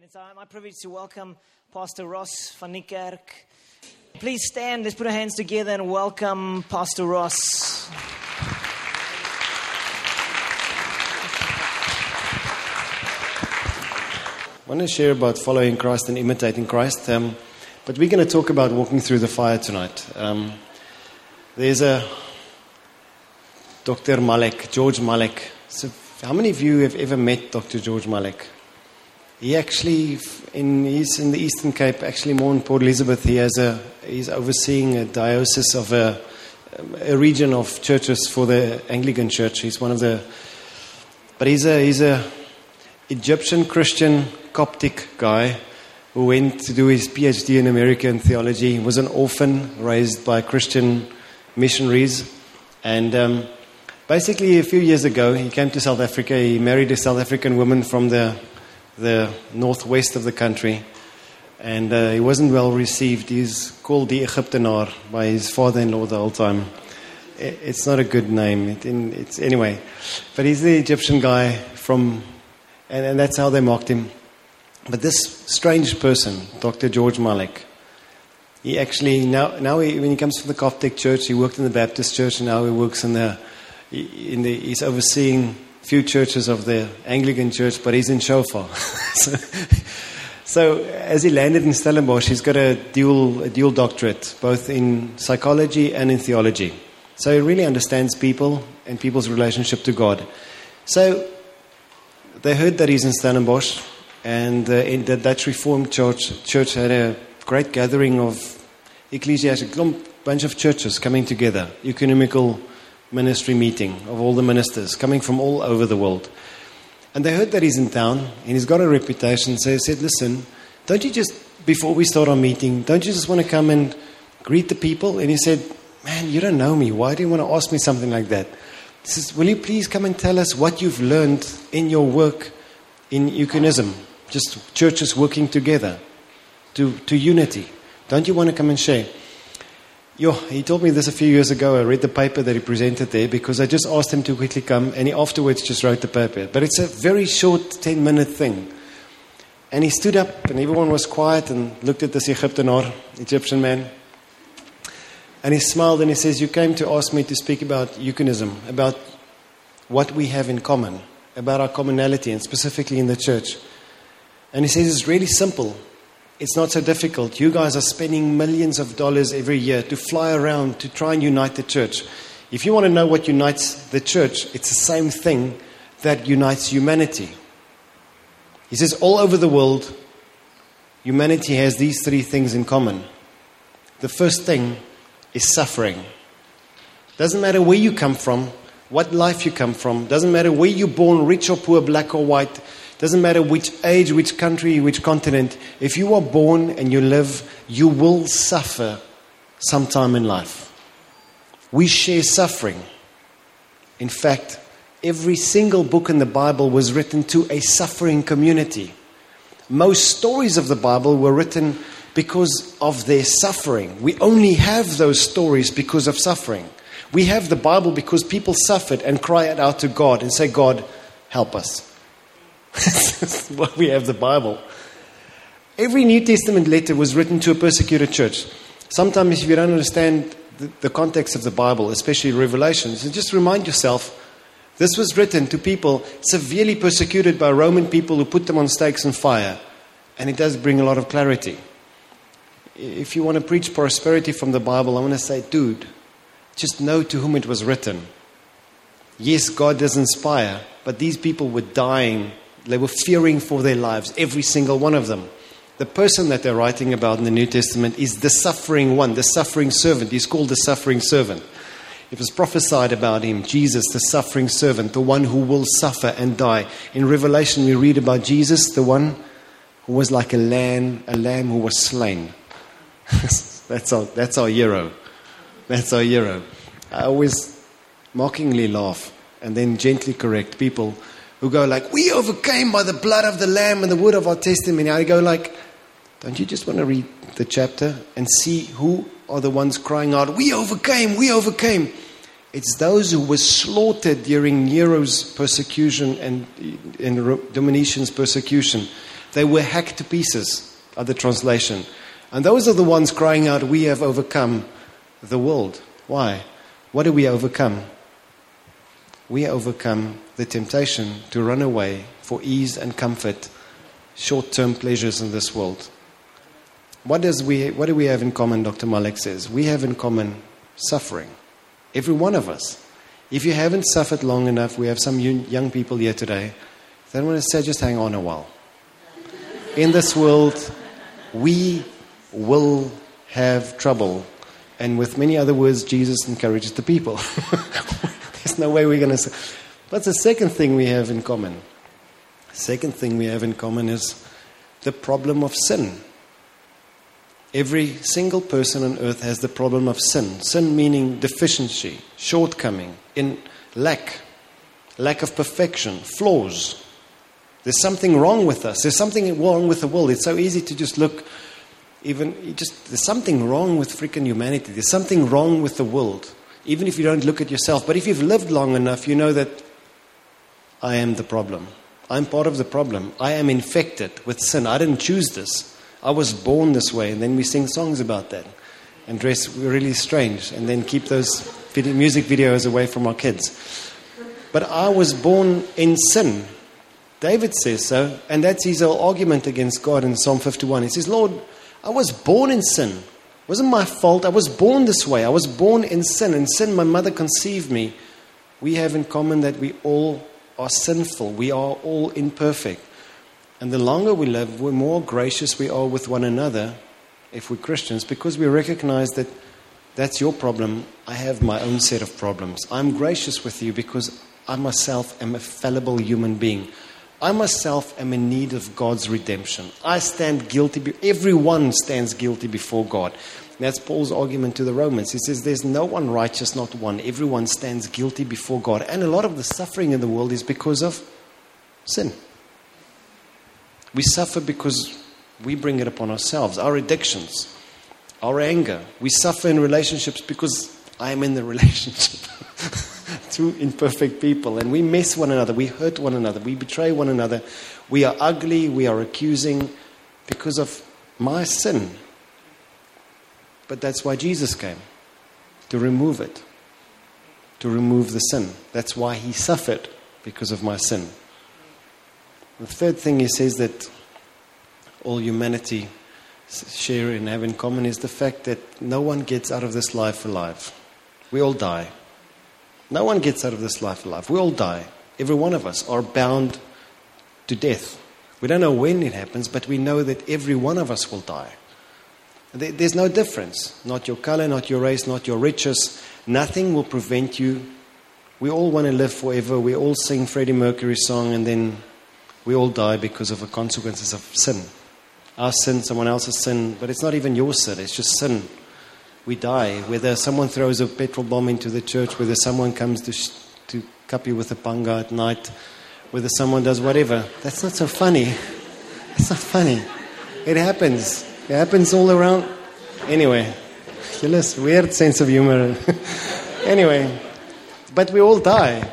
It's uh, my privilege to welcome Pastor Ross van Niekerk. Please stand, let's put our hands together and welcome Pastor Ross. I want to share about following Christ and imitating Christ, um, but we're going to talk about walking through the fire tonight. Um, there's a Dr. Malek, George Malek. So, how many of you have ever met Dr. George Malek? He actually, in, he's in the Eastern Cape, actually more in Port Elizabeth. He has a, he's overseeing a diocese of a, a region of churches for the Anglican Church. He's one of the, but he's a, he's a Egyptian Christian Coptic guy who went to do his PhD in American theology. He was an orphan raised by Christian missionaries. And um, basically, a few years ago, he came to South Africa. He married a South African woman from the, the northwest of the country. And uh, he wasn't well received. He's called the Egyptenaar by his father in law the whole time. It's not a good name. It, it's, anyway, but he's the Egyptian guy from, and, and that's how they mocked him. But this strange person, Dr. George Malek, he actually, now, now he, when he comes from the Coptic church, he worked in the Baptist church, and now he works in the, in the he's overseeing few churches of the Anglican church, but he's in Shofar. so, so, as he landed in Stellenbosch, he's got a dual, a dual doctorate, both in psychology and in theology. So he really understands people and people's relationship to God. So they heard that he's in Stellenbosch and uh, in the Dutch Reformed Church, church had a great gathering of ecclesiastics, a bunch of churches coming together, ecumenical ministry meeting of all the ministers coming from all over the world. And they heard that he's in town and he's got a reputation, so they said, Listen, don't you just, before we start our meeting, don't you just want to come and greet the people? And he said, Man, you don't know me. Why do you want to ask me something like that? He says, Will you please come and tell us what you've learned in your work in ecumenism? just churches working together to, to unity. Don't you want to come and share? Yo, he told me this a few years ago. I read the paper that he presented there because I just asked him to quickly come and he afterwards just wrote the paper. But it's a very short 10 minute thing. And he stood up and everyone was quiet and looked at this Egyptenaar, Egyptian man. And he smiled and he says, You came to ask me to speak about ecumenism, about what we have in common, about our commonality, and specifically in the church. And he says it's really simple. It's not so difficult. You guys are spending millions of dollars every year to fly around to try and unite the church. If you want to know what unites the church, it's the same thing that unites humanity. He says all over the world, humanity has these three things in common. The first thing is suffering. Doesn't matter where you come from, what life you come from, doesn't matter where you're born, rich or poor, black or white, doesn't matter which age, which country, which continent. If you are born and you live, you will suffer sometime in life. We share suffering. In fact, every single book in the Bible was written to a suffering community. Most stories of the Bible were written because of their suffering. We only have those stories because of suffering. We have the Bible because people suffered and cried out to God and say, God, help us. why we have the Bible. Every New Testament letter was written to a persecuted church. Sometimes, if you don't understand the, the context of the Bible, especially Revelations, just remind yourself this was written to people severely persecuted by Roman people who put them on stakes and fire. And it does bring a lot of clarity. If you want to preach prosperity from the Bible, I want to say, dude, just know to whom it was written. Yes, God does inspire, but these people were dying they were fearing for their lives, every single one of them. The person that they're writing about in the New Testament is the suffering one, the suffering servant. He's called the suffering servant. It was prophesied about him, Jesus, the suffering servant, the one who will suffer and die. In Revelation, we read about Jesus, the one who was like a lamb, a lamb who was slain. that's, our, that's our hero. That's our hero. I always mockingly laugh and then gently correct people who go like, we overcame by the blood of the Lamb and the word of our testimony. I go like, don't you just want to read the chapter and see who are the ones crying out, we overcame, we overcame? It's those who were slaughtered during Nero's persecution and, and Domitian's persecution. They were hacked to pieces, other translation. And those are the ones crying out, We have overcome the world. Why? What do we overcome? We overcome the temptation to run away for ease and comfort, short term pleasures in this world. What, does we, what do we have in common, Dr. Malek says? We have in common suffering. Every one of us. If you haven't suffered long enough, we have some young people here today. Then want to say, just hang on a while. In this world, we will have trouble. And with many other words, Jesus encourages the people. There's no way we're going to. What's the second thing we have in common? Second thing we have in common is the problem of sin. Every single person on earth has the problem of sin. Sin meaning deficiency, shortcoming, in lack, lack of perfection, flaws. There's something wrong with us. There's something wrong with the world. It's so easy to just look, even just there's something wrong with freaking humanity. There's something wrong with the world, even if you don't look at yourself. But if you've lived long enough, you know that I am the problem. I'm part of the problem. I am infected with sin. I didn't choose this. I was born this way, and then we sing songs about that and dress really strange, and then keep those video, music videos away from our kids. But I was born in sin. David says so, and that's his argument against God in Psalm 51. He says, Lord, I was born in sin. It wasn't my fault. I was born this way. I was born in sin. In sin, my mother conceived me. We have in common that we all are sinful. We are all imperfect. And the longer we live, the more gracious we are with one another, if we're Christians, because we recognize that that's your problem. I have my own set of problems. I'm gracious with you because I myself am a fallible human being. I myself am in need of God's redemption. I stand guilty. Everyone stands guilty before God. That's Paul's argument to the Romans. He says, There's no one righteous, not one. Everyone stands guilty before God. And a lot of the suffering in the world is because of sin. We suffer because we bring it upon ourselves, our addictions, our anger. We suffer in relationships because I am in the relationship. Two imperfect people, and we mess one another, we hurt one another, we betray one another, we are ugly, we are accusing because of my sin. But that's why Jesus came to remove it, to remove the sin. That's why he suffered because of my sin. The third thing he says that all humanity share and have in common is the fact that no one gets out of this life alive. We all die. No one gets out of this life alive. We all die. Every one of us are bound to death. We don't know when it happens, but we know that every one of us will die. There's no difference. Not your color, not your race, not your riches. Nothing will prevent you. We all want to live forever. We all sing Freddie Mercury's song and then we all die because of the consequences of sin. Our sin, someone else's sin, but it's not even your sin, it's just sin. We die. Whether someone throws a petrol bomb into the church, whether someone comes to, sh- to cup you with a panga at night, whether someone does whatever, that's not so funny. That's not funny. It happens. It happens all around. Anyway, Gilles, weird sense of humor. anyway, but we all die.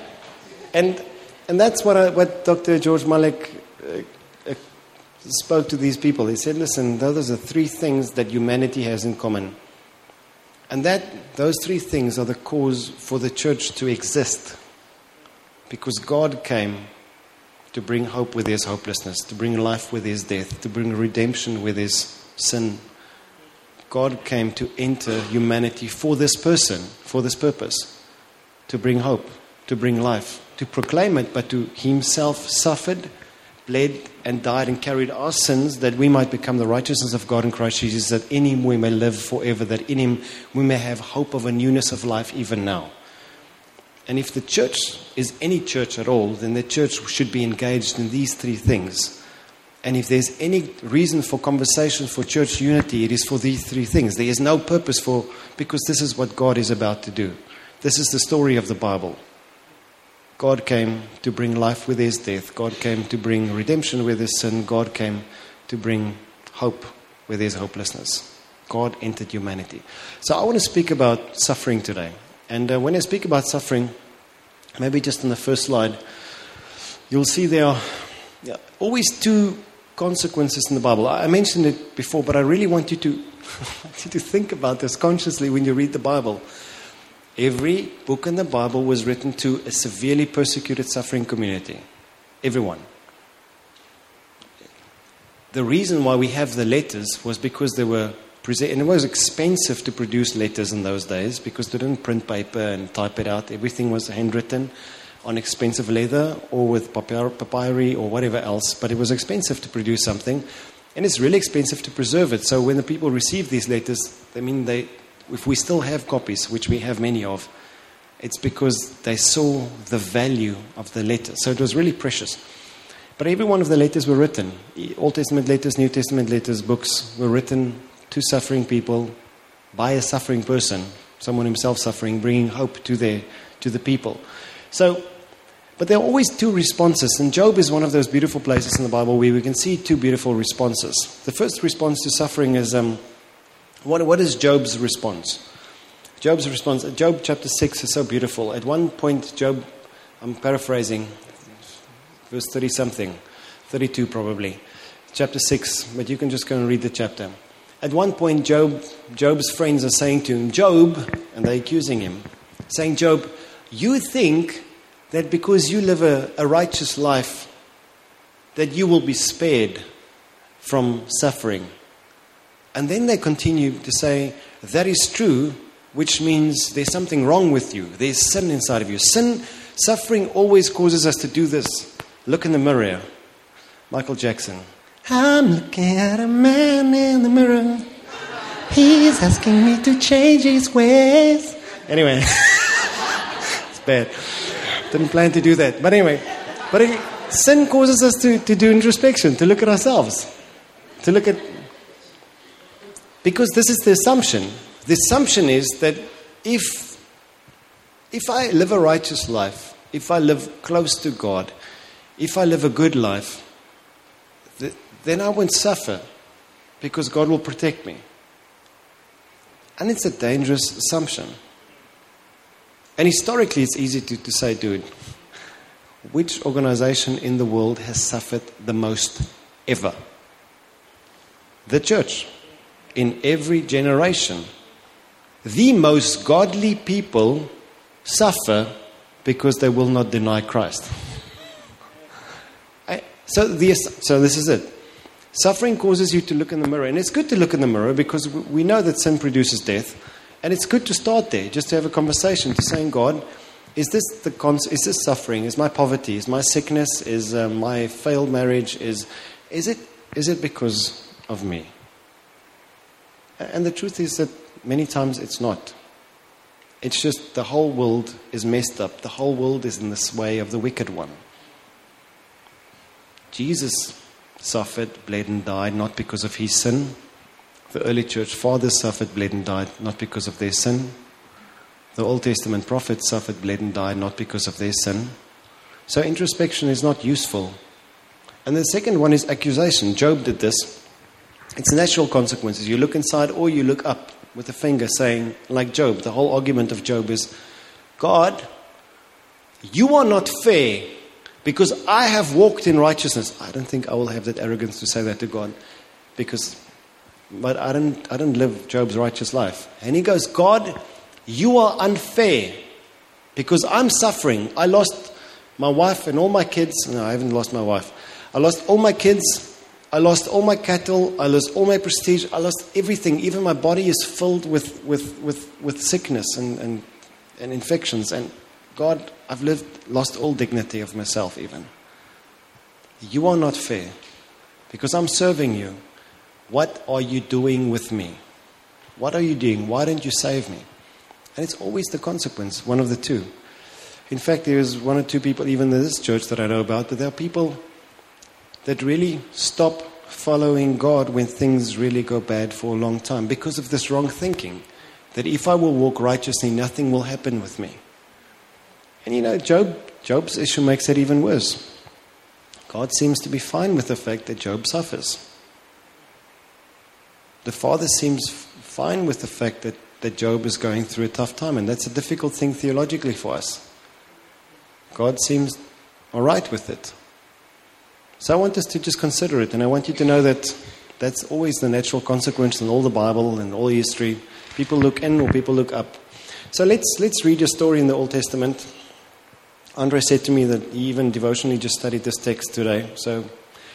And and that's what, I, what Dr. George Malek uh, uh, spoke to these people. He said, listen, those are three things that humanity has in common. And that, those three things are the cause for the church to exist. Because God came to bring hope with his hopelessness, to bring life with his death, to bring redemption with his sin. God came to enter humanity for this person, for this purpose, to bring hope, to bring life to proclaim it, but to himself suffered, bled, and died and carried our sins that we might become the righteousness of God in Christ Jesus, that in him we may live forever, that in him we may have hope of a newness of life even now. And if the church is any church at all, then the church should be engaged in these three things. And if there's any reason for conversation for church unity, it is for these three things. There is no purpose for, because this is what God is about to do. This is the story of the Bible. God came to bring life with his death. God came to bring redemption with his sin. God came to bring hope with his hopelessness. God entered humanity. So I want to speak about suffering today. And uh, when I speak about suffering, maybe just on the first slide, you'll see there are always two consequences in the Bible. I mentioned it before, but I really want you to, to think about this consciously when you read the Bible. Every book in the Bible was written to a severely persecuted, suffering community. Everyone. The reason why we have the letters was because they were present, and it was expensive to produce letters in those days because they didn't print paper and type it out. Everything was handwritten on expensive leather or with papyri or whatever else, but it was expensive to produce something, and it's really expensive to preserve it. So when the people receive these letters, I mean, they, if we still have copies, which we have many of, it's because they saw the value of the letter. So it was really precious. But every one of the letters were written. Old Testament letters, New Testament letters, books were written to suffering people by a suffering person, someone himself suffering, bringing hope to, their, to the people. So, but there are always two responses, and Job is one of those beautiful places in the Bible where we can see two beautiful responses. The first response to suffering is um, what, what is Job's response? Job's response, Job chapter 6 is so beautiful. At one point, Job, I'm paraphrasing, verse 30 something, 32 probably, chapter 6, but you can just go and read the chapter. At one point, Job, Job's friends are saying to him, Job, and they're accusing him, saying, Job, you think that because you live a, a righteous life, that you will be spared from suffering. And then they continue to say, that is true, which means there's something wrong with you. There's sin inside of you. Sin, suffering always causes us to do this. Look in the mirror. Michael Jackson. I'm looking at a man in the mirror. He's asking me to change his ways. Anyway, it's bad. Didn't plan to do that. But anyway, but it, sin causes us to, to do introspection, to look at ourselves, to look at. Because this is the assumption. The assumption is that if, if I live a righteous life, if I live close to God, if I live a good life, then I won't suffer because God will protect me. And it's a dangerous assumption. And historically, it's easy to, to say, dude, which organization in the world has suffered the most ever? The church. In every generation. The most godly people suffer because they will not deny Christ. I, so, the, so this is it. Suffering causes you to look in the mirror. And it's good to look in the mirror because we know that sin produces death. And it's good to start there, just to have a conversation, to saying, God, is this, the cons- is this suffering? Is my poverty? Is my sickness? Is uh, my failed marriage? Is, is, it, is it because of me? And the truth is that many times it's not. It's just the whole world is messed up. The whole world is in the sway of the wicked one. Jesus suffered, bled, and died not because of his sin. The early church fathers suffered, bled, and died not because of their sin. The Old Testament prophets suffered, bled, and died not because of their sin. So introspection is not useful. And the second one is accusation. Job did this. It's natural consequences. You look inside or you look up with a finger saying, like Job, the whole argument of Job is God, you are not fair because I have walked in righteousness. I don't think I will have that arrogance to say that to God because but I didn't I didn't live Job's righteous life. And he goes, God, you are unfair because I'm suffering. I lost my wife and all my kids. No, I haven't lost my wife. I lost all my kids. I lost all my cattle. I lost all my prestige. I lost everything. Even my body is filled with, with, with, with sickness and, and, and infections. And God, I've lived, lost all dignity of myself, even. You are not fair because I'm serving you. What are you doing with me? What are you doing? Why don't you save me? And it's always the consequence, one of the two. In fact, there's one or two people, even in this church, that I know about, but there are people that really stop following God when things really go bad for a long time because of this wrong thinking that if I will walk righteously, nothing will happen with me. And you know, Job, Job's issue makes it even worse. God seems to be fine with the fact that Job suffers. The Father seems fine with the fact that, that Job is going through a tough time, and that's a difficult thing theologically for us. God seems all right with it. So I want us to just consider it, and I want you to know that that's always the natural consequence in all the Bible and all history. People look in or people look up. So let's, let's read a story in the Old Testament. Andre said to me that he even devotionally just studied this text today, so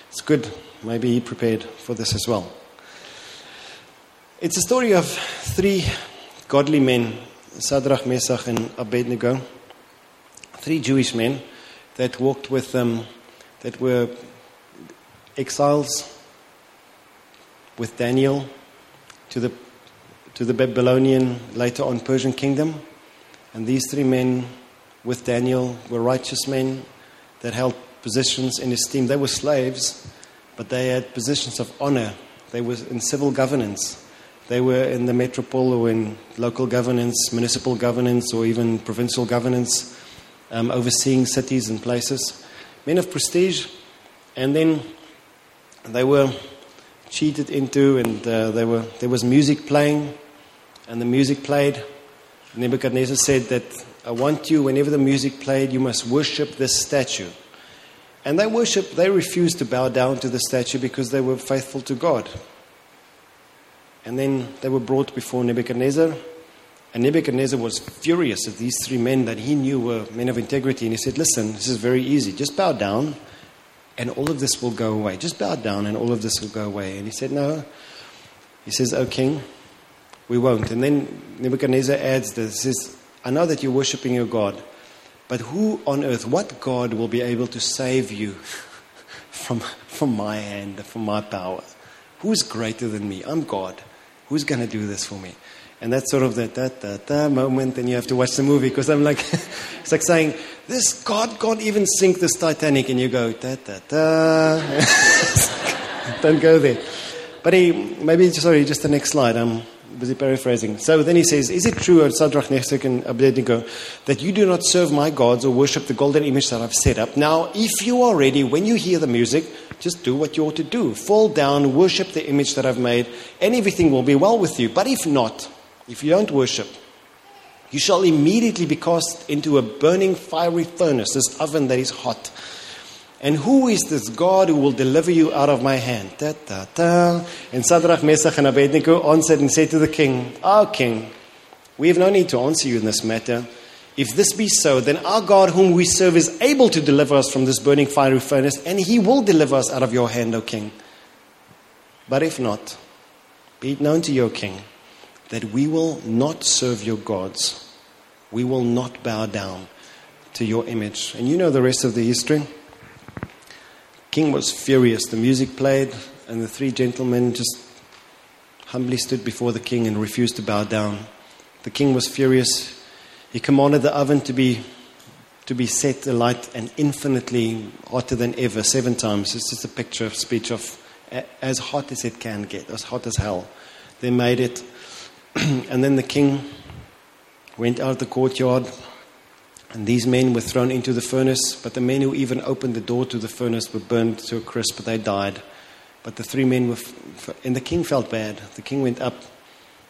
it's good. Maybe he prepared for this as well. It's a story of three godly men, Sadrach, Mesach, and Abednego, three Jewish men that walked with them, that were exiles with Daniel to the, to the Babylonian, later on Persian kingdom. And these three men with Daniel were righteous men that held positions in esteem. They were slaves, but they had positions of honor. They were in civil governance. They were in the metropole or in local governance, municipal governance, or even provincial governance, um, overseeing cities and places. Men of prestige. And then they were cheated into, and uh, they were, there was music playing, and the music played. Nebuchadnezzar said that I want you, whenever the music played, you must worship this statue. And they worshiped, they refused to bow down to the statue because they were faithful to God. And then they were brought before Nebuchadnezzar. And Nebuchadnezzar was furious at these three men that he knew were men of integrity. And he said, Listen, this is very easy. Just bow down and all of this will go away. Just bow down and all of this will go away. And he said, No. He says, O king, we won't. And then Nebuchadnezzar adds this says, I know that you're worshipping your God, but who on earth, what God will be able to save you from, from my hand, from my power? Who's greater than me? I'm God. Who's going to do this for me? And that's sort of the da, da, da moment, and you have to watch the movie because I'm like, it's like saying, this God can't even sink this Titanic, and you go, da, da, da. Don't go there. But he, maybe, sorry, just the next slide. I'm busy paraphrasing. So then he says, Is it true, O Sadrach, Meshach, and Abednego, that you do not serve my gods or worship the golden image that I've set up? Now, if you are ready, when you hear the music, just do what you ought to do. Fall down, worship the image that I've made, and everything will be well with you. But if not, if you don't worship, you shall immediately be cast into a burning fiery furnace, this oven that is hot. And who is this God who will deliver you out of my hand? And Sadrach, Mesach, and Abednego answered and said to the king, Our king, we have no need to answer you in this matter. If this be so, then our God, whom we serve, is able to deliver us from this burning fiery furnace, and he will deliver us out of your hand, O king. But if not, be it known to your king that we will not serve your gods. We will not bow down to your image. And you know the rest of the history. King was furious. The music played, and the three gentlemen just humbly stood before the king and refused to bow down. The king was furious. He commanded the oven to be to be set alight and infinitely hotter than ever, seven times. It's just a picture of speech of as hot as it can get, as hot as hell. They made it and then the king went out of the courtyard, and these men were thrown into the furnace. But the men who even opened the door to the furnace were burned to a crisp, but they died. But the three men were, f- and the king felt bad. The king went up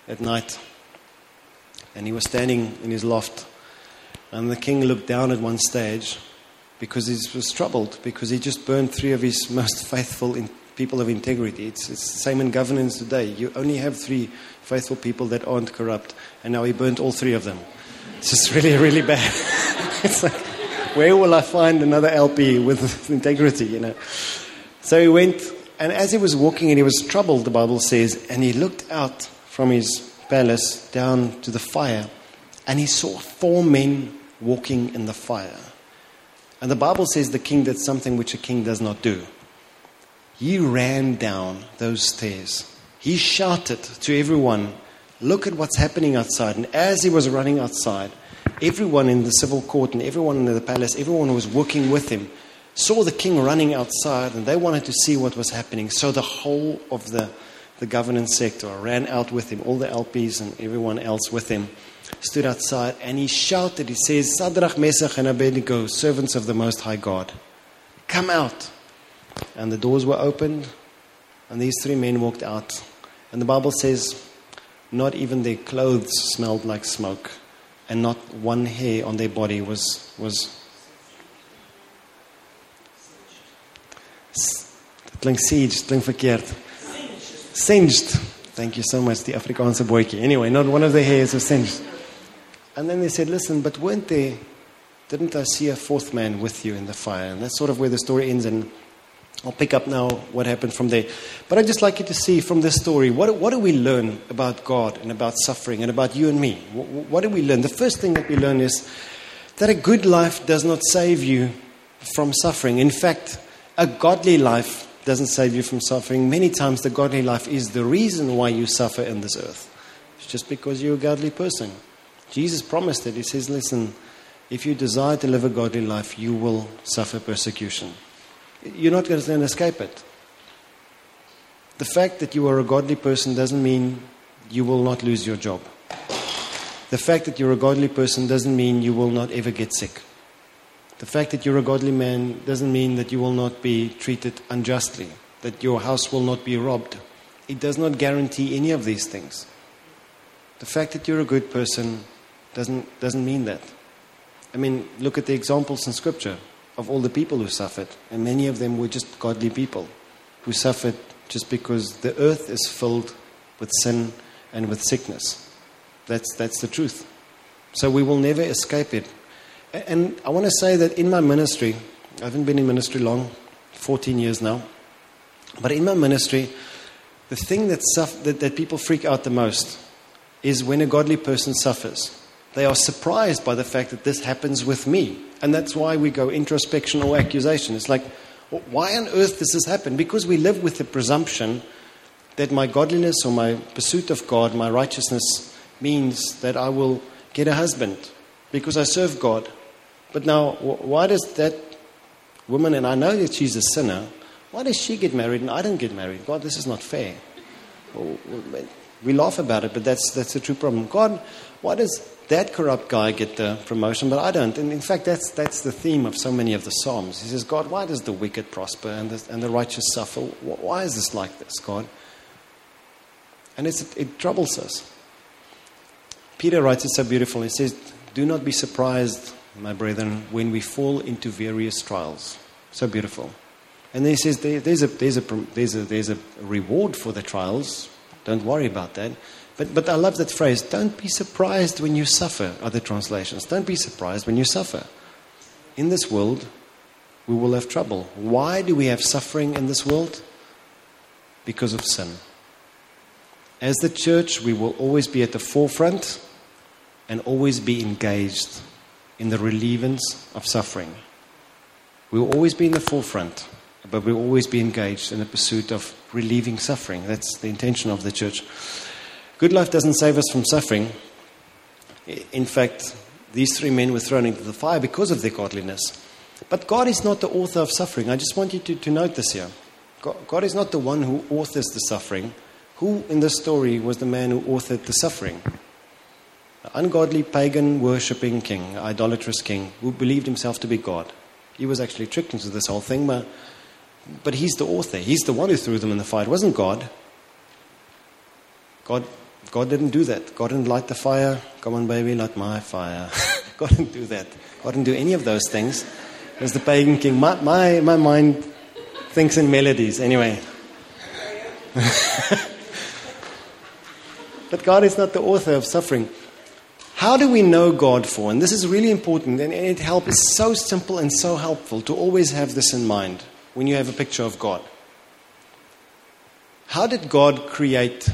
at night, and he was standing in his loft. And the king looked down at one stage because he was troubled, because he just burned three of his most faithful people of integrity. It's, it's the same in governance today. You only have three faithful people that aren't corrupt, and now he burnt all three of them. It's just really, really bad. it's like, where will I find another LP with integrity, you know? So he went, and as he was walking and he was troubled, the Bible says, and he looked out from his palace down to the fire, and he saw four men walking in the fire. And the Bible says the king did something which a king does not do. He ran down those stairs. He shouted to everyone, Look at what's happening outside. And as he was running outside, everyone in the civil court and everyone in the palace, everyone who was working with him, saw the king running outside and they wanted to see what was happening. So the whole of the, the governance sector ran out with him, all the LPs and everyone else with him stood outside and he shouted, he says, Sadrach, Mesach, and Abednego, servants of the Most High God, come out. And the doors were opened, and these three men walked out. And the Bible says, not even their clothes smelled like smoke, and not one hair on their body was, was Klink klink verkeerd. Singed. Thank you so much, the Afrikaanse boykie. Anyway, not one of the hairs was singed. And then they said, listen, but weren't there, didn't I see a fourth man with you in the fire? And that's sort of where the story ends. And I'll pick up now what happened from there. But I'd just like you to see from this story what, what do we learn about God and about suffering and about you and me? What, what do we learn? The first thing that we learn is that a good life does not save you from suffering. In fact, a godly life doesn't save you from suffering. Many times, the godly life is the reason why you suffer in this earth. It's just because you're a godly person. Jesus promised it. He says, Listen, if you desire to live a godly life, you will suffer persecution. You're not going to escape it. The fact that you are a godly person doesn't mean you will not lose your job. The fact that you're a godly person doesn't mean you will not ever get sick. The fact that you're a godly man doesn't mean that you will not be treated unjustly, that your house will not be robbed. It does not guarantee any of these things. The fact that you're a good person doesn't, doesn't mean that. I mean, look at the examples in Scripture of all the people who suffered, and many of them were just godly people who suffered just because the earth is filled with sin and with sickness. That's, that's the truth. So we will never escape it and I want to say that in my ministry, I haven't been in ministry long, 14 years now, but in my ministry, the thing that, that, that people freak out the most is when a godly person suffers. They are surprised by the fact that this happens with me. And that's why we go introspection or accusation. It's like, why on earth does this happen? Because we live with the presumption that my godliness or my pursuit of God, my righteousness, means that I will get a husband because I serve God. But now, why does that woman, and I know that she's a sinner, why does she get married and I don't get married? God, this is not fair. We laugh about it, but that's, that's a true problem. God, why does that corrupt guy get the promotion, but I don't? And in fact, that's, that's the theme of so many of the Psalms. He says, God, why does the wicked prosper and the, and the righteous suffer? Why is this like this, God? And it troubles us. Peter writes it so beautifully. He says, Do not be surprised my brethren, when we fall into various trials. So beautiful. And then he says there, there's, a, there's, a, there's, a, there's a reward for the trials. Don't worry about that. But, but I love that phrase don't be surprised when you suffer, other translations. Don't be surprised when you suffer. In this world, we will have trouble. Why do we have suffering in this world? Because of sin. As the church, we will always be at the forefront and always be engaged in the relievance of suffering. We will always be in the forefront, but we will always be engaged in the pursuit of relieving suffering. That's the intention of the church. Good life doesn't save us from suffering. In fact, these three men were thrown into the fire because of their godliness. But God is not the author of suffering. I just want you to, to note this here. God, God is not the one who authors the suffering. Who in this story was the man who authored the suffering? ungodly, pagan, worshipping king, idolatrous king, who believed himself to be God. He was actually tricked into this whole thing, but, but he's the author. He's the one who threw them in the fire. It wasn't God. God, God didn't do that. God didn't light the fire. Come on, baby, light my fire. God didn't do that. God didn't do any of those things. It was the pagan king. My, my, my mind thinks in melodies, anyway. but God is not the author of suffering. How do we know God for? And this is really important, and it helps. It's so simple and so helpful to always have this in mind when you have a picture of God. How did God create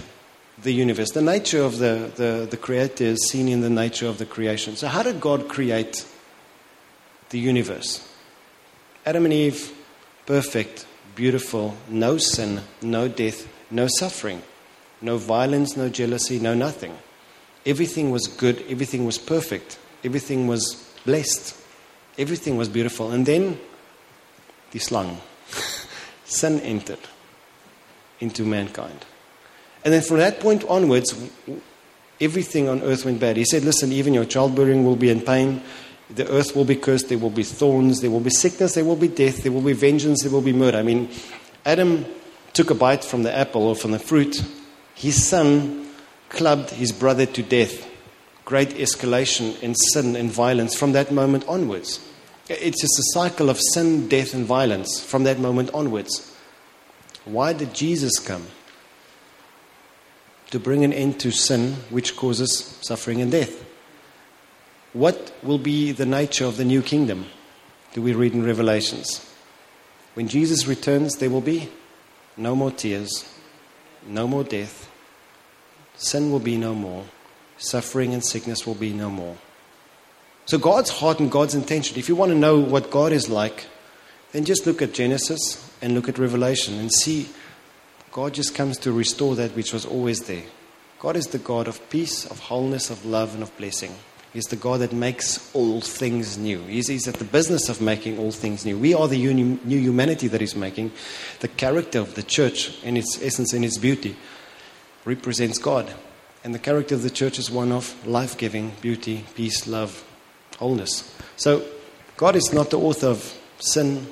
the universe? The nature of the, the, the creator is seen in the nature of the creation. So, how did God create the universe? Adam and Eve, perfect, beautiful, no sin, no death, no suffering, no violence, no jealousy, no nothing. Everything was good, everything was perfect, everything was blessed, everything was beautiful. And then the slang, sin entered into mankind. And then from that point onwards, everything on earth went bad. He said, Listen, even your childbearing will be in pain. The earth will be cursed. There will be thorns. There will be sickness. There will be death. There will be vengeance. There will be murder. I mean, Adam took a bite from the apple or from the fruit. His son clubbed his brother to death. Great escalation in sin and violence from that moment onwards. It's just a cycle of sin, death, and violence from that moment onwards. Why did Jesus come? To bring an end to sin, which causes suffering and death. What will be the nature of the new kingdom? Do we read in Revelations? When Jesus returns, there will be no more tears, no more death, sin will be no more, suffering and sickness will be no more. So, God's heart and God's intention, if you want to know what God is like, then just look at Genesis and look at Revelation and see God just comes to restore that which was always there. God is the God of peace, of wholeness, of love, and of blessing. He's the God that makes all things new. He's, he's, at the business of making all things new. We are the new, new humanity that He's making. The character of the church, in its essence, in its beauty, represents God. And the character of the church is one of life giving, beauty, peace, love, wholeness. So, God is not the author of sin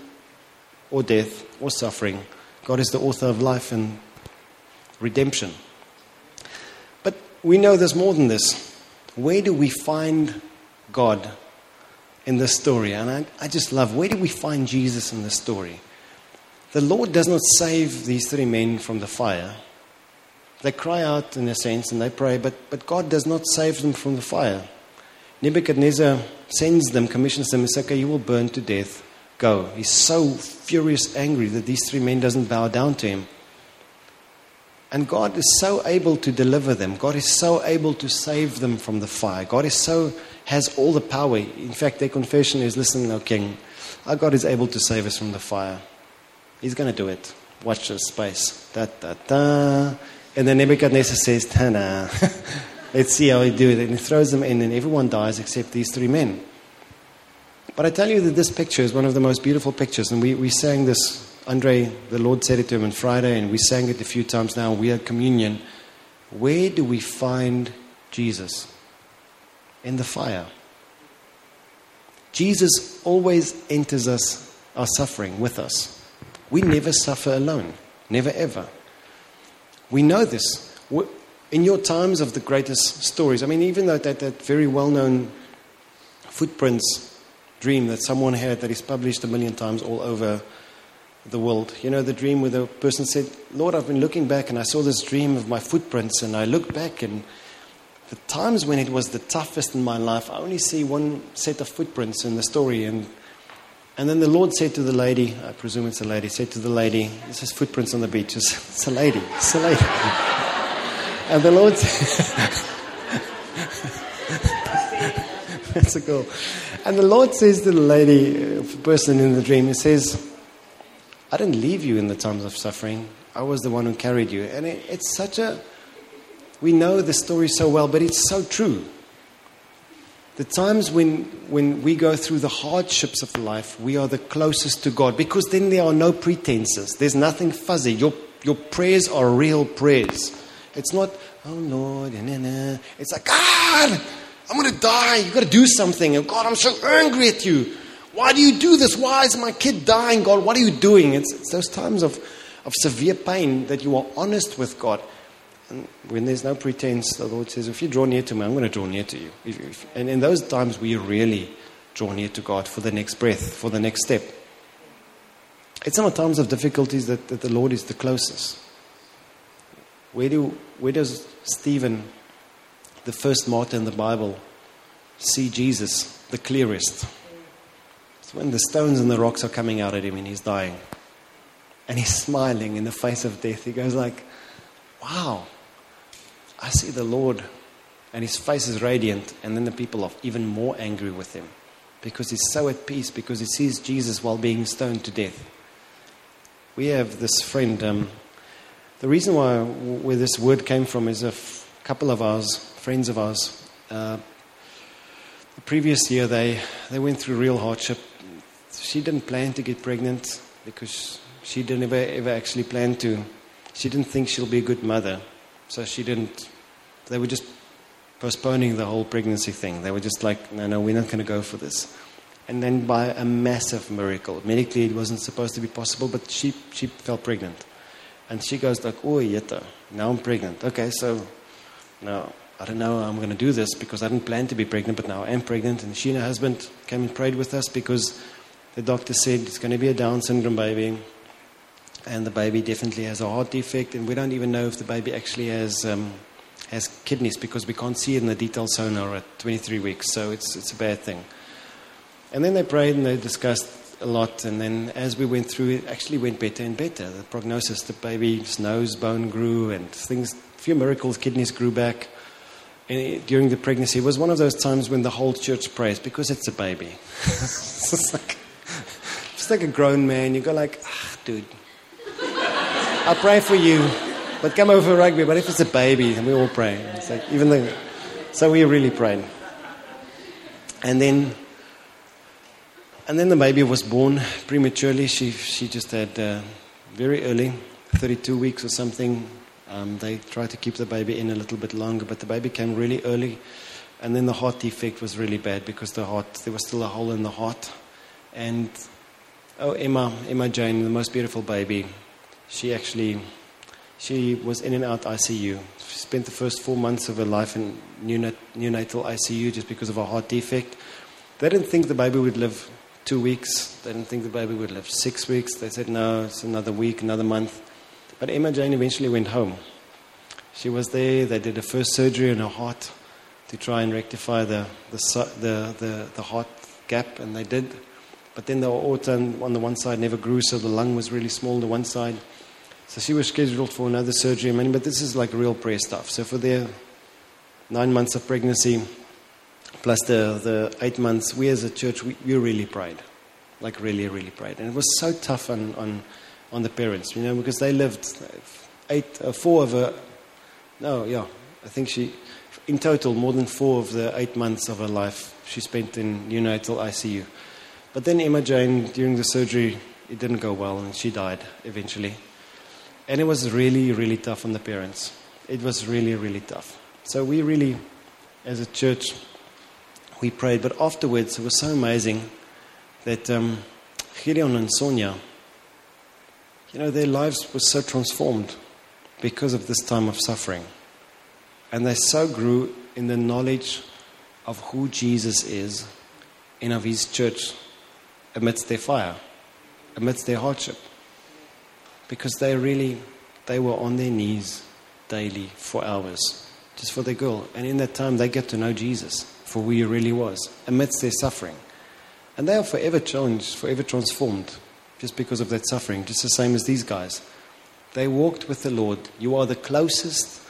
or death or suffering. God is the author of life and redemption. But we know there's more than this. Where do we find God in this story? And I, I just love where do we find Jesus in this story? The Lord does not save these three men from the fire. They cry out in a sense and they pray, but, but God does not save them from the fire. Nebuchadnezzar sends them, commissions them, and says, Okay, you will burn to death. Go. He's so furious, angry that these three men doesn't bow down to him. And God is so able to deliver them. God is so able to save them from the fire. God is so has all the power. In fact, their confession is, "Listen, O King, our God is able to save us from the fire. He's going to do it. Watch this space. Da da da." And then Nebuchadnezzar says, "Ta Let's see how he do it. And he throws them in, and everyone dies except these three men. But I tell you that this picture is one of the most beautiful pictures. And we, we sang this, Andre, the Lord said it to him on Friday, and we sang it a few times now. We had communion. Where do we find Jesus? In the fire. Jesus always enters us, our suffering, with us. We never suffer alone. Never ever. We know this in your times of the greatest stories, I mean, even though that, that very well known footprints dream that someone had that is published a million times all over the world. You know, the dream where the person said, Lord, I've been looking back and I saw this dream of my footprints, and I looked back and the times when it was the toughest in my life, I only see one set of footprints in the story. And, and then the Lord said to the lady, I presume it's a lady, said to the lady, This is footprints on the beach. It's a lady. It's a lady. And the Lord That's a goal. And the Lord says to the lady, uh, person in the dream, He says, I didn't leave you in the times of suffering. I was the one who carried you. And it, it's such a, we know the story so well, but it's so true. The times when, when we go through the hardships of life, we are the closest to God because then there are no pretenses. There's nothing fuzzy. Your, your prayers are real prayers. It's not, oh Lord, nah, nah. it's like, God, I'm going to die. You've got to do something. And God, I'm so angry at you. Why do you do this? Why is my kid dying? God, what are you doing? It's, it's those times of, of severe pain that you are honest with God. And when there's no pretense, the Lord says, if you draw near to me, I'm going to draw near to you. If, if, and in those times, we really draw near to God for the next breath, for the next step. It's in the times of difficulties that, that the Lord is the closest. Where, do, where does Stephen, the first martyr in the Bible, see Jesus the clearest? It's when the stones and the rocks are coming out at him and he's dying. And he's smiling in the face of death. He goes like, wow, I see the Lord. And his face is radiant. And then the people are even more angry with him because he's so at peace because he sees Jesus while being stoned to death. We have this friend, um, the reason why where this word came from is a f- couple of ours, friends of ours. Uh, the previous year, they they went through real hardship. She didn't plan to get pregnant because she didn't ever ever actually plan to. She didn't think she'll be a good mother, so she didn't. They were just postponing the whole pregnancy thing. They were just like, no, no, we're not going to go for this. And then by a massive miracle, medically it wasn't supposed to be possible, but she she fell pregnant. And she goes like, oh, yeta, now I'm pregnant. Okay, so now I don't know I'm going to do this because I didn't plan to be pregnant, but now I am pregnant. And she and her husband came and prayed with us because the doctor said it's going to be a Down syndrome baby. and the baby definitely has a heart defect, and we don't even know if the baby actually has um, has kidneys because we can't see it in the detailed sonar at 23 weeks. So it's it's a bad thing. And then they prayed and they discussed a lot, and then as we went through, it actually went better and better. The prognosis, the baby's nose bone grew, and things, a few miracles, kidneys grew back. During the pregnancy, was one of those times when the whole church prays because it's a baby. it's like, it's like a grown man. You go like, ah, dude, I'll pray for you, but come over for rugby. But if it's a baby, then we all pray. It's like even though, so we really prayed. And then, and then the baby was born prematurely. She she just had uh, very early, 32 weeks or something. Um, they tried to keep the baby in a little bit longer, but the baby came really early. And then the heart defect was really bad because the heart, there was still a hole in the heart. And oh, Emma, Emma Jane, the most beautiful baby, she actually, she was in and out ICU. She spent the first four months of her life in neonat- neonatal ICU just because of a heart defect. They didn't think the baby would live two weeks. They didn't think the baby would live six weeks. They said, no, it's another week, another month. But Emma Jane eventually went home. She was there. They did a first surgery on her heart to try and rectify the, the, the, the, the heart gap, and they did. But then the aorta on the one side never grew, so the lung was really small on the one side. So she was scheduled for another surgery. I mean, but this is like real prayer stuff. So for their nine months of pregnancy, plus the, the eight months, we as a church, we, we really prayed. Like really, really prayed. And it was so tough on, on, on the parents, you know, because they lived eight, uh, four of her, no, yeah, I think she, in total, more than four of the eight months of her life she spent in neonatal ICU. But then Emma Jane, during the surgery, it didn't go well and she died eventually. And it was really, really tough on the parents. It was really, really tough. So we really, as a church, we prayed. But afterwards, it was so amazing that um, Gideon and Sonia, you know, their lives were so transformed because of this time of suffering. And they so grew in the knowledge of who Jesus is and of his church amidst their fire, amidst their hardship. Because they really, they were on their knees daily for hours, just for their girl. And in that time, they get to know Jesus for who he really was, amidst their suffering. And they are forever changed, forever transformed, just because of that suffering, just the same as these guys. They walked with the Lord. You are the closest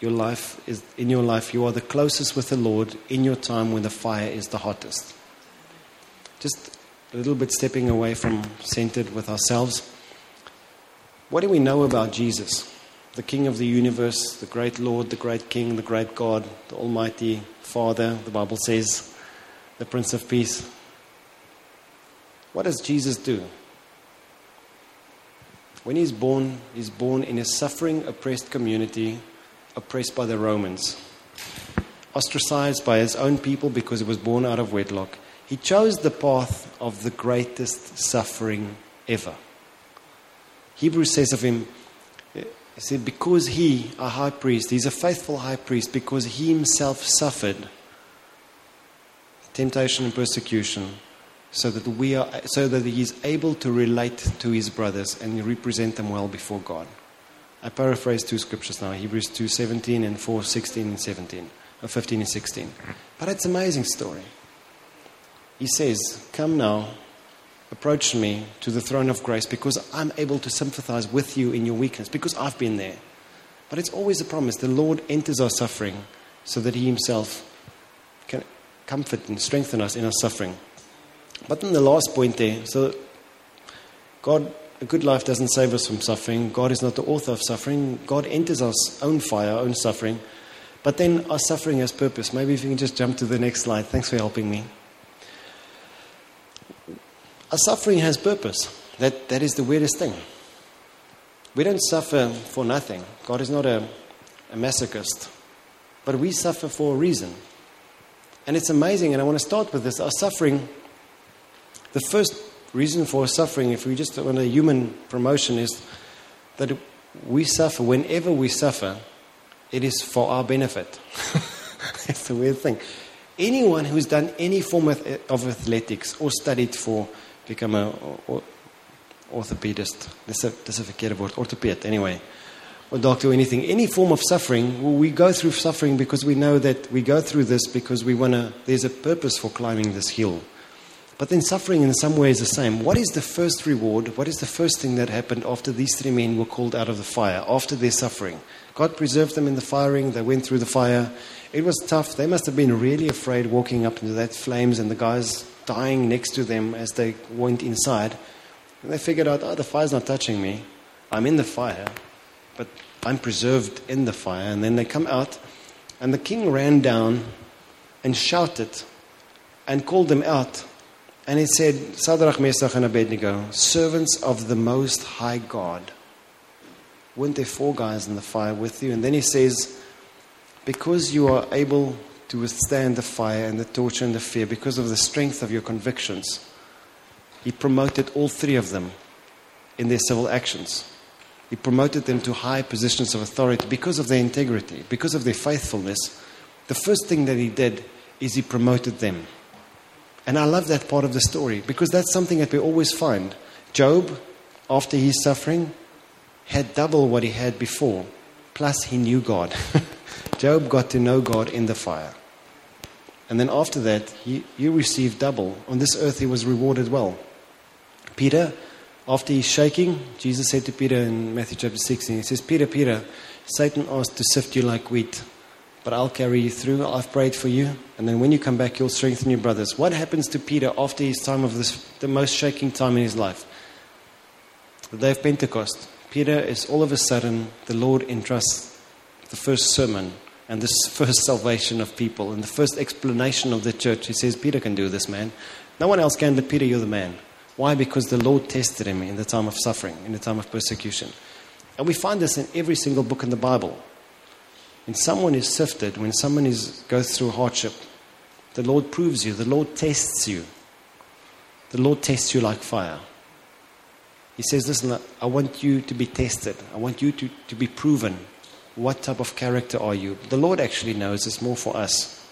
your life is in your life you are the closest with the Lord in your time when the fire is the hottest. Just a little bit stepping away from centered with ourselves. What do we know about Jesus? The King of the universe, the great Lord, the great King, the great God, the Almighty Father, the Bible says, the Prince of Peace. What does Jesus do? When he's born, he's born in a suffering, oppressed community, oppressed by the Romans, ostracized by his own people because he was born out of wedlock. He chose the path of the greatest suffering ever. Hebrews says of him, he said, because he, a high priest, he's a faithful high priest because he himself suffered temptation and persecution so that we are so that he is able to relate to his brothers and represent them well before God. I paraphrase two scriptures now, Hebrews 2:17 and 4:16 and 17, or 15 and 16. But it's an amazing story. He says, "Come now, approach me to the throne of grace because I'm able to sympathize with you in your weakness because I've been there." But it's always a promise. The Lord enters our suffering so that he himself can comfort and strengthen us in our suffering. But then the last point there, so God, a good life doesn't save us from suffering. God is not the author of suffering. God enters our own fire, our own suffering. But then our suffering has purpose. Maybe if you can just jump to the next slide. Thanks for helping me. Our suffering has purpose. That, that is the weirdest thing. We don't suffer for nothing. God is not a, a masochist. But we suffer for a reason. And it's amazing, and I want to start with this. Our suffering the first reason for suffering, if we just want a human promotion, is that we suffer. Whenever we suffer, it is for our benefit. It's the weird thing. Anyone who's done any form of, of athletics or studied for become a or orthopedist. Dis 'n dis 'n verkeerde orthoped anyway. Or doctor or anything, any form of suffering, well, we go through suffering because we know that we go through this because we want to there's a purpose for climbing this hill. But then suffering in some way is the same. What is the first reward? What is the first thing that happened after these three men were called out of the fire, after their suffering? God preserved them in the firing, they went through the fire. It was tough. They must have been really afraid walking up into that flames and the guys dying next to them as they went inside. And they figured out, oh, the fire's not touching me. I'm in the fire, but I'm preserved in the fire. And then they come out, and the king ran down and shouted and called them out and it said, Shadrach, Meshach, and Abednego, servants of the Most High God. Weren't there four guys in the fire with you? And then he says, because you are able to withstand the fire and the torture and the fear, because of the strength of your convictions, he promoted all three of them in their civil actions. He promoted them to high positions of authority because of their integrity, because of their faithfulness. The first thing that he did is he promoted them. And I love that part of the story because that's something that we always find. Job, after his suffering, had double what he had before, plus he knew God. Job got to know God in the fire. And then after that, you, he received double. On this earth, he was rewarded well. Peter, after he's shaking, Jesus said to Peter in Matthew chapter 16, He says, Peter, Peter, Satan asked to sift you like wheat but I'll carry you through. I've prayed for you. And then when you come back, you'll strengthen your brothers. What happens to Peter after his time of this, the most shaking time in his life? The day of Pentecost. Peter is all of a sudden, the Lord entrusts the first sermon and this first salvation of people and the first explanation of the church. He says, Peter can do this, man. No one else can, but Peter, you're the man. Why? Because the Lord tested him in the time of suffering, in the time of persecution. And we find this in every single book in the Bible. When someone is sifted, when someone is, goes through hardship, the Lord proves you, the Lord tests you. The Lord tests you like fire. He says, Listen, I want you to be tested. I want you to, to be proven. What type of character are you? The Lord actually knows it's more for us.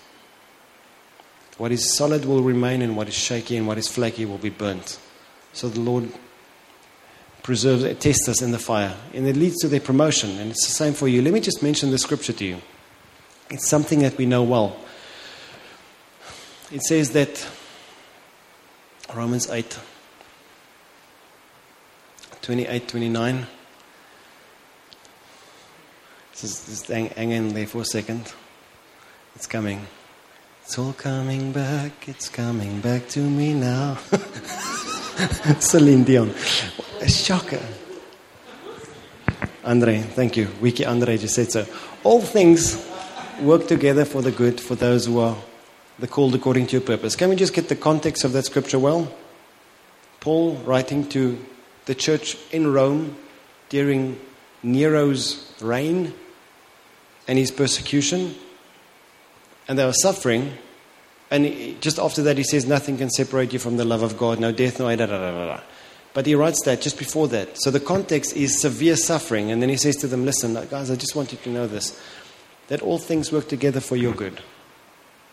What is solid will remain, and what is shaky and what is flaky will be burnt. So the Lord preserves, tests us in the fire, and it leads to their promotion. And it's the same for you. Let me just mention the scripture to you. It's something that we know well. It says that Romans 8, 28, 29. Just, just hang, hang in there for a second. It's coming. It's all coming back. It's coming back to me now. Celine Dion. A shocker. Andre, thank you. Wiki Andre just said so. All things work together for the good for those who are the called according to your purpose. Can we just get the context of that scripture well? Paul writing to the church in Rome during Nero's reign and his persecution, and they were suffering. And just after that, he says, Nothing can separate you from the love of God, no death, no. Eh, da, da, da, da. But he writes that just before that. So the context is severe suffering. And then he says to them, Listen, guys, I just want you to know this that all things work together for your good,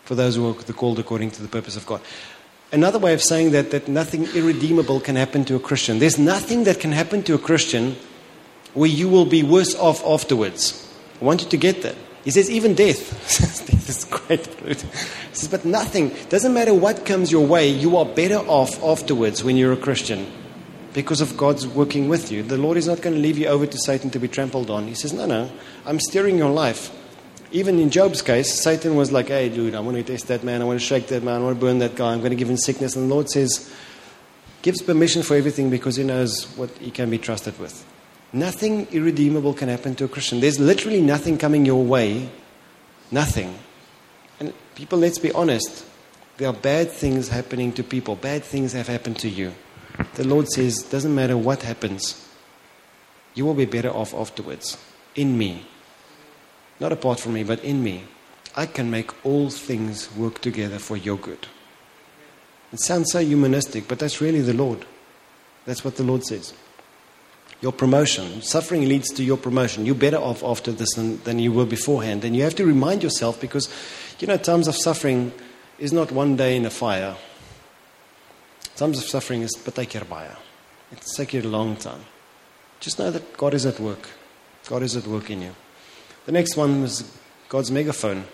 for those who are called according to the purpose of God. Another way of saying that, that nothing irredeemable can happen to a Christian. There's nothing that can happen to a Christian where you will be worse off afterwards. I want you to get that. He says, even death. death is great. He says, but nothing. Doesn't matter what comes your way, you are better off afterwards when you're a Christian because of God's working with you. The Lord is not going to leave you over to Satan to be trampled on. He says, No, no, I'm steering your life. Even in Job's case, Satan was like, Hey, dude, I want to test that man. I want to shake that man. I want to burn that guy. I'm going to give him sickness. And the Lord says, gives permission for everything because he knows what he can be trusted with. Nothing irredeemable can happen to a Christian. There's literally nothing coming your way. Nothing. And people, let's be honest. There are bad things happening to people. Bad things have happened to you. The Lord says, doesn't matter what happens, you will be better off afterwards. In me. Not apart from me, but in me. I can make all things work together for your good. It sounds so humanistic, but that's really the Lord. That's what the Lord says. Your promotion. Suffering leads to your promotion. You're better off after this than, than you were beforehand. And you have to remind yourself because, you know, times of suffering is not one day in a fire. Times of suffering is partykeer baie. It's you a long time. Just know that God is at work. God is at work in you. The next one was God's megaphone.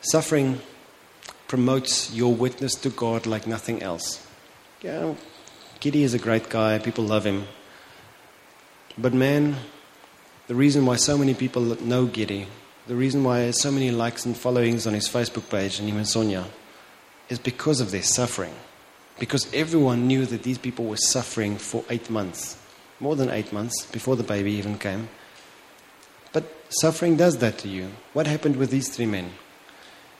Suffering promotes your witness to God like nothing else. Yeah, Giddy is a great guy, people love him. But man, the reason why so many people know Giddy, the reason why so many likes and followings on his Facebook page and even Sonia, is because of their suffering. Because everyone knew that these people were suffering for eight months, more than eight months, before the baby even came. But suffering does that to you. What happened with these three men?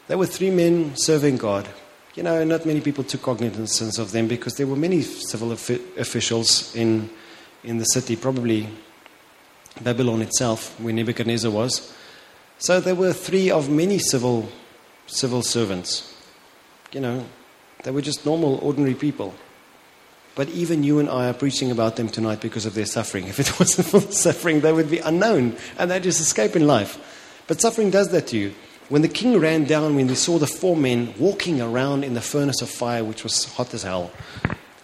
There were three men serving God. You know, not many people took cognizance of them because there were many civil officials in, in the city, probably Babylon itself, where Nebuchadnezzar was. So there were three of many civil, civil servants. You know, they were just normal, ordinary people. But even you and I are preaching about them tonight because of their suffering. If it wasn't for the suffering, they would be unknown and they'd just escape in life. But suffering does that to you. When the king ran down, when he saw the four men walking around in the furnace of fire, which was hot as hell,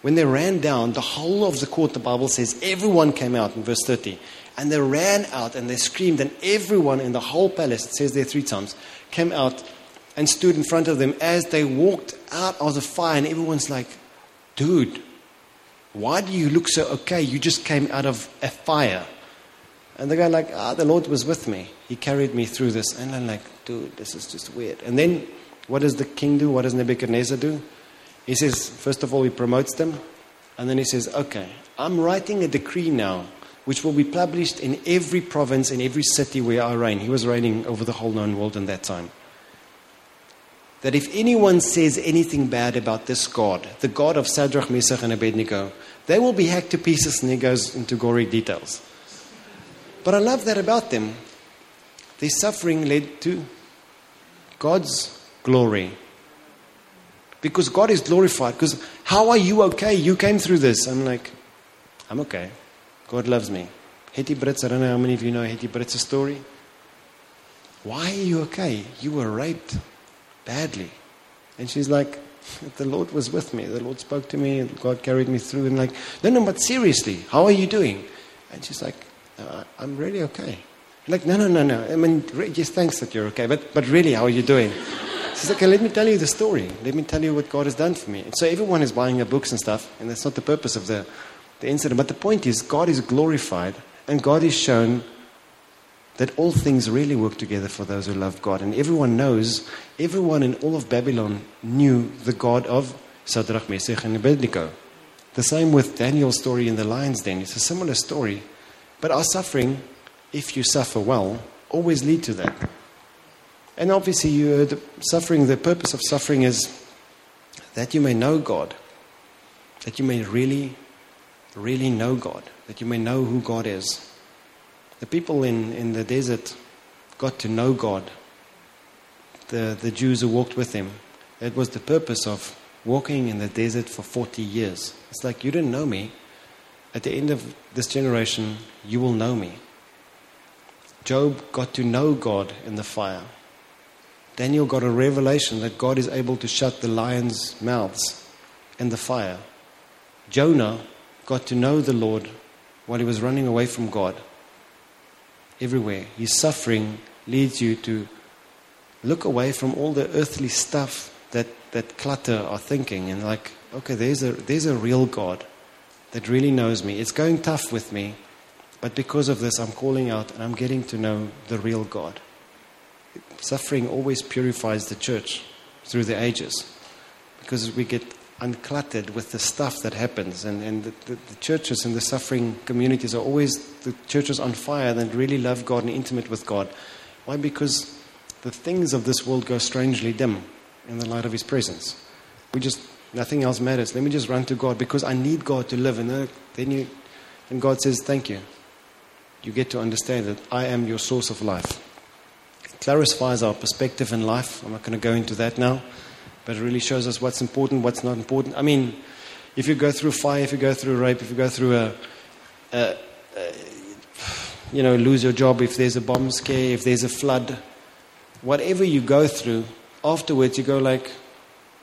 when they ran down, the whole of the court, the Bible says, everyone came out in verse 30. And they ran out and they screamed, and everyone in the whole palace, it says there three times, came out and stood in front of them as they walked out of the fire. And everyone's like, dude, why do you look so okay? You just came out of a fire. And the guy like, ah, the Lord was with me. He carried me through this. And I'm like, dude, this is just weird. And then what does the king do? What does Nebuchadnezzar do? He says, first of all, he promotes them. And then he says, okay, I'm writing a decree now, which will be published in every province, in every city where I reign. He was reigning over the whole known world in that time. That if anyone says anything bad about this God, the God of Shadrach, Meshach, and Abednego, they will be hacked to pieces, and he goes into gory details. But I love that about them. Their suffering led to God's glory. Because God is glorified. Because how are you okay? You came through this. I'm like, I'm okay. God loves me. Hetty Brits, I don't know how many of you know Hetty Brits' story. Why are you okay? You were raped badly. And she's like, the Lord was with me. The Lord spoke to me. And God carried me through. And like, no, no, but seriously, how are you doing? And she's like, uh, I'm really okay. Like, no, no, no, no. I mean, just thanks that you're okay. But, but really, how are you doing? She's like, okay, let me tell you the story. Let me tell you what God has done for me. And so everyone is buying her books and stuff, and that's not the purpose of the, the incident. But the point is, God is glorified, and God is shown that all things really work together for those who love God. And everyone knows, everyone in all of Babylon knew the God of Shadrach, Meshach, and Abednego. The same with Daniel's story in the lion's den. It's a similar story. But our suffering, if you suffer well, always lead to that. And obviously, you, the suffering, the purpose of suffering is that you may know God, that you may really, really know God, that you may know who God is. The people in, in the desert got to know God, the, the Jews who walked with him. It was the purpose of walking in the desert for 40 years. It's like, you didn't know me, at the end of this generation, you will know me. Job got to know God in the fire. Daniel got a revelation that God is able to shut the lions' mouths in the fire. Jonah got to know the Lord while he was running away from God. Everywhere. His suffering leads you to look away from all the earthly stuff that, that clutter our thinking and like, okay, there's a, there's a real God that really knows me. It's going tough with me, but because of this, I'm calling out and I'm getting to know the real God. Suffering always purifies the church through the ages because we get uncluttered with the stuff that happens. And, and the, the, the, churches and the suffering communities are always the churches on fire that really love God and intimate with God. Why? Because the things of this world go strangely dim in the light of His presence. We just Nothing else matters. Let me just run to God because I need God to live. And uh, then, you, then God says, Thank you. You get to understand that I am your source of life. It clarifies our perspective in life. I'm not going to go into that now, but it really shows us what's important, what's not important. I mean, if you go through fire, if you go through rape, if you go through a, a, a you know, lose your job, if there's a bomb scare, if there's a flood, whatever you go through, afterwards you go like,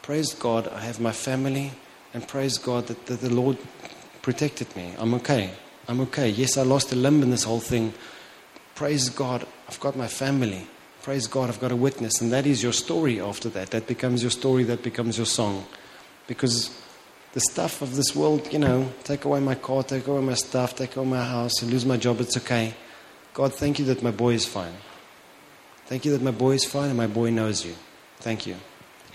Praise God, I have my family and praise God that, that the Lord protected me. I'm okay. I'm okay. Yes, I lost a limb in this whole thing. Praise God, I've got my family. Praise God, I've got a witness. And that is your story after that. That becomes your story, that becomes your song. Because the stuff of this world, you know, take away my car, take away my stuff, take away my house, I lose my job, it's okay. God, thank you that my boy is fine. Thank you that my boy is fine and my boy knows you. Thank you.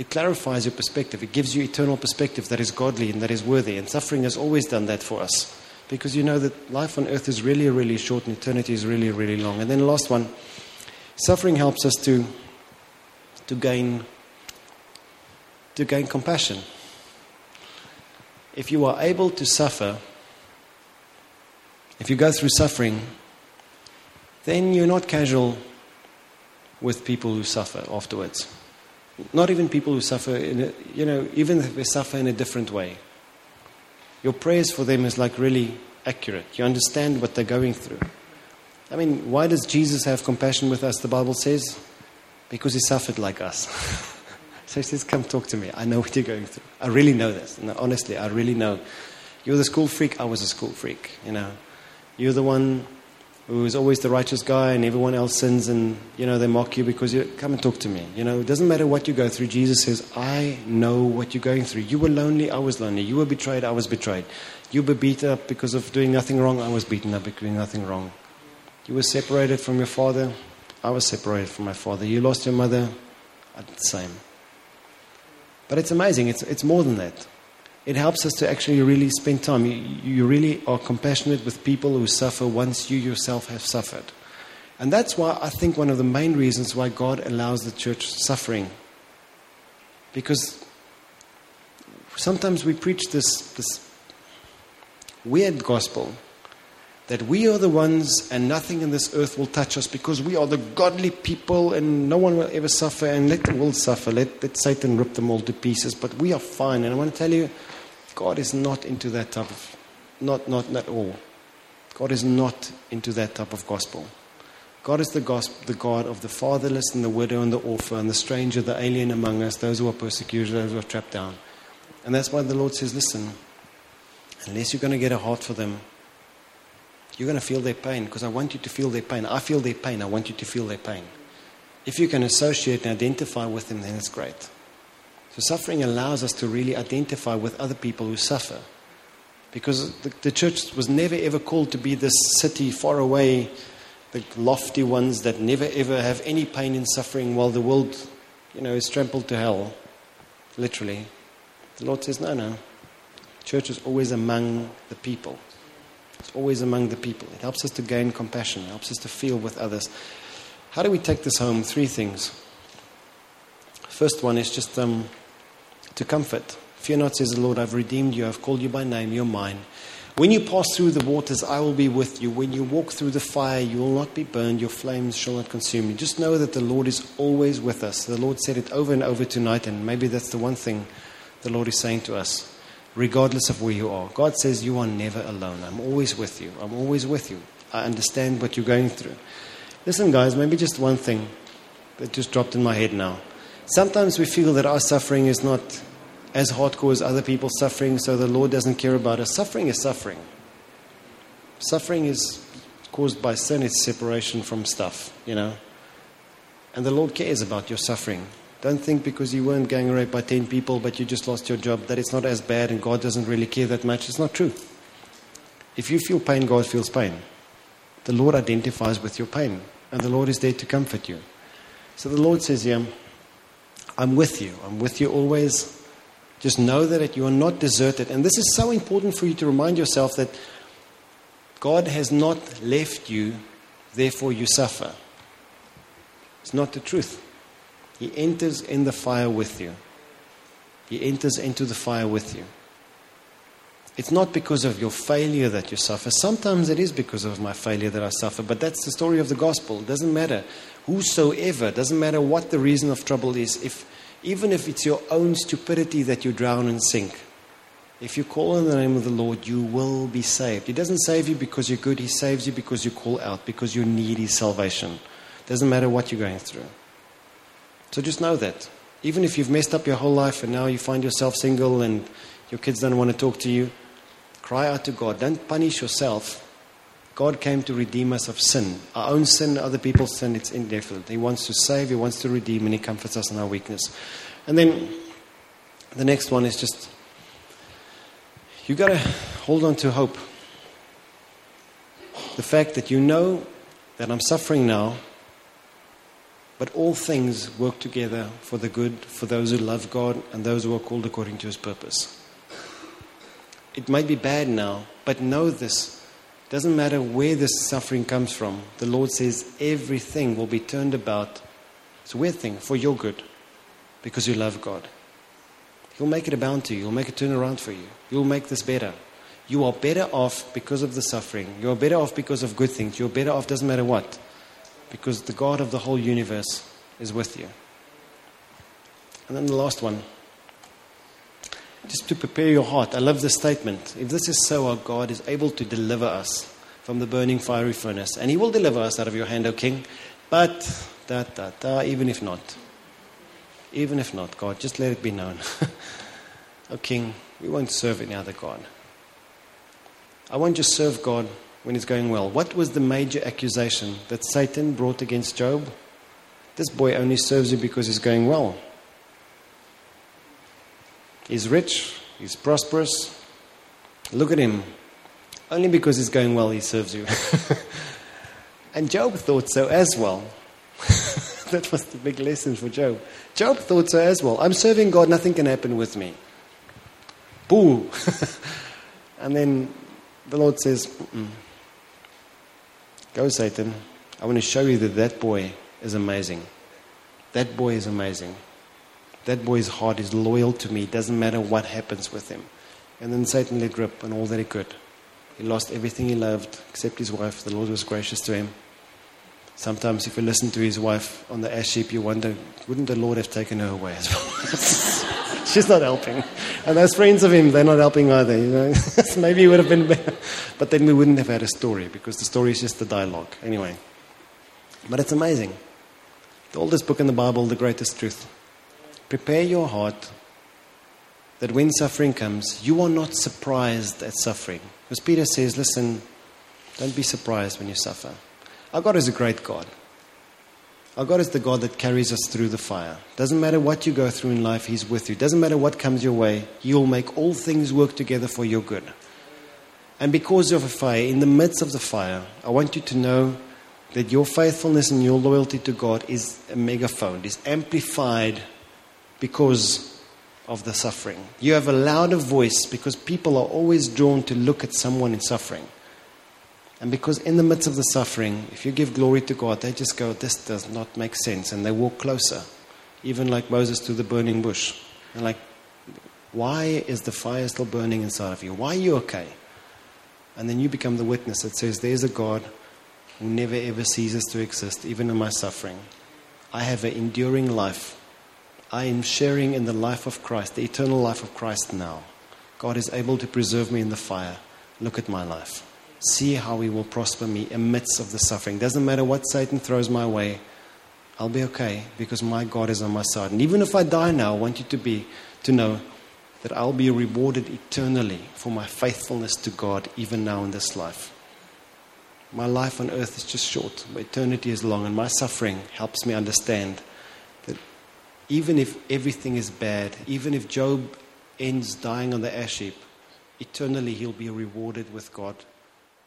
It clarifies your perspective. It gives you eternal perspective that is godly and that is worthy. And suffering has always done that for us. Because you know that life on earth is really, really short and eternity is really, really long. And then the last one suffering helps us to, to, gain, to gain compassion. If you are able to suffer, if you go through suffering, then you're not casual with people who suffer afterwards. Not even people who suffer, in a, you know, even if they suffer in a different way. Your prayers for them is like really accurate. You understand what they're going through. I mean, why does Jesus have compassion with us, the Bible says? Because he suffered like us. so he says, Come talk to me. I know what you're going through. I really know this. Honestly, I really know. You're the school freak, I was a school freak, you know. You're the one who is always the righteous guy and everyone else sins and you know they mock you because you come and talk to me. You know it doesn't matter what you go through. Jesus says i know what you're going through. You were lonely i was lonely. You were betrayed i was betrayed. You were beaten up because of doing nothing wrong i was beaten up because doing nothing wrong. You were separated from your father i was separated from my father. You lost your mother i did the same. But it's amazing. It's, it's more than that it helps us to actually really spend time. You, you, really are compassionate with people who suffer once you yourself have suffered. And that's why I think one of the main reasons why God allows the church suffering. Because sometimes we preach this, this weird gospel that we are the ones and nothing in this earth will touch us because we are the godly people and no one will ever suffer and let the world suffer. Let, let Satan rip them all to pieces. But we are fine. And I want to tell you, God is not into that type of, not, not at all. God is not into that type of gospel. God is the, gospel, the God of the fatherless and the widow and the orphan and the stranger, the alien among us, those who are persecuted, those who are trapped down. And that's why the Lord says, listen, unless you're going to get a heart for them, you're going to feel their pain because I want you to feel their pain. I feel their pain. I want you to feel their pain. If you can associate and identify with them, then it's great. So, suffering allows us to really identify with other people who suffer. Because the, the church was never ever called to be this city far away, the lofty ones that never ever have any pain and suffering while the world, you know, is trampled to hell, literally. The Lord says, no, no. Church is always among the people. It's always among the people. It helps us to gain compassion, it helps us to feel with others. How do we take this home? Three things. First one is just um, to comfort. Fear not, says the Lord, I've redeemed you, I've called you by name, you're mine. When you pass through the waters, I will be with you. When you walk through the fire, you will not be burned, your flames shall not consume you. Just know that the Lord is always with us. The Lord said it over and over tonight, and maybe that's the one thing the Lord is saying to us regardless of where you are. God says, You are never alone. I'm always with you. I'm always with you. I understand what you're going through. Listen, guys, maybe just one thing that just dropped in my head now. Sometimes we feel that our suffering is not as hardcore as other people's suffering, so the Lord doesn't care about us. Suffering is suffering. Suffering is caused by sin, it's separation from stuff, you know. And the Lord cares about your suffering. Don't think because you weren't gang raped by 10 people but you just lost your job that it's not as bad and God doesn't really care that much. It's not true. If you feel pain, God feels pain. The Lord identifies with your pain and the Lord is there to comfort you. So the Lord says, Yeah, I'm with you. I'm with you always. Just know that you are not deserted. And this is so important for you to remind yourself that God has not left you, therefore you suffer. It's not the truth. He enters in the fire with you. He enters into the fire with you. It's not because of your failure that you suffer. Sometimes it is because of my failure that I suffer, but that's the story of the gospel. It doesn't matter. Whosoever, doesn't matter what the reason of trouble is, if, even if it's your own stupidity that you drown and sink, if you call on the name of the Lord, you will be saved. He doesn't save you because you're good, He saves you because you call out, because you need His salvation. Doesn't matter what you're going through. So just know that. Even if you've messed up your whole life and now you find yourself single and Your kids don't want to talk to you. Cry out to God. Don't punish yourself. God came to redeem us of sin. Our own sin, other people's sin, it's indefinite. He wants to save, He wants to redeem, and He comforts us in our weakness. And then the next one is just you got to hold on to hope. The fact that you know that I'm suffering now, but all things work together for the good for those who love God and those who are called according to His purpose. It might be bad now, but know this. Doesn't matter where this suffering comes from. The Lord says everything will be turned about. It's a weird thing for your good because you love God. He'll make it abound to you. He'll make it turn around for you. You'll make this better. You are better off because of the suffering. You are better off because of good things. You're better off, doesn't matter what, because the God of the whole universe is with you. And then the last one just to prepare your heart. I love this statement. If this is so, our God is able to deliver us from the burning fiery furnace, and He will deliver us out of your hand, O King. But, da, da, da, even if not, even if not, God, just let it be known. o King, we won't serve any other God. I won't just serve God when it's going well. What was the major accusation that Satan brought against Job? This boy only serves you because he's going well. He's rich, he's prosperous. Look at him. Only because he's going well, he serves you. and Job thought so as well. that was the big lesson for Job. Job thought so as well. I'm serving God, nothing can happen with me. Boo! and then the Lord says, Mm-mm. Go, Satan. I want to show you that that boy is amazing. That boy is amazing. That boy's heart is loyal to me. It doesn't matter what happens with him. And then Satan let rip on all that he could. He lost everything he loved except his wife. The Lord was gracious to him. Sometimes, if you listen to his wife on the ash heap, you wonder, wouldn't the Lord have taken her away as well? She's not helping. And those friends of him, they're not helping either. You know? Maybe he would have been better. But then we wouldn't have had a story because the story is just the dialogue. Anyway. But it's amazing. The oldest book in the Bible, the greatest truth. Prepare your heart that when suffering comes, you are not surprised at suffering. Because Peter says, listen, don't be surprised when you suffer. Our God is a great God. Our God is the God that carries us through the fire. Doesn't matter what you go through in life, He's with you. Doesn't matter what comes your way, He will make all things work together for your good. And because of a fire, in the midst of the fire, I want you to know that your faithfulness and your loyalty to God is a megaphone, is amplified because of the suffering. You have a louder voice because people are always drawn to look at someone in suffering. And because in the midst of the suffering, if you give glory to God, they just go, This does not make sense. And they walk closer, even like Moses to the burning bush. And like, why is the fire still burning inside of you? Why are you okay? And then you become the witness that says, There's a God who never ever ceases to exist, even in my suffering. I have an enduring life I am sharing in the life of Christ, the eternal life of Christ now. God is able to preserve me in the fire. Look at my life. See how He will prosper me amidst of the suffering. Doesn't matter what Satan throws my way, I'll be okay because my God is on my side. And even if I die now, I want you to be to know that I'll be rewarded eternally for my faithfulness to God even now in this life. My life on earth is just short, eternity is long, and my suffering helps me understand even if everything is bad, even if Job ends dying on the ash heap, eternally he'll be rewarded with God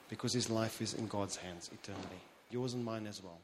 because his life is in God's hands eternally. Yours and mine as well.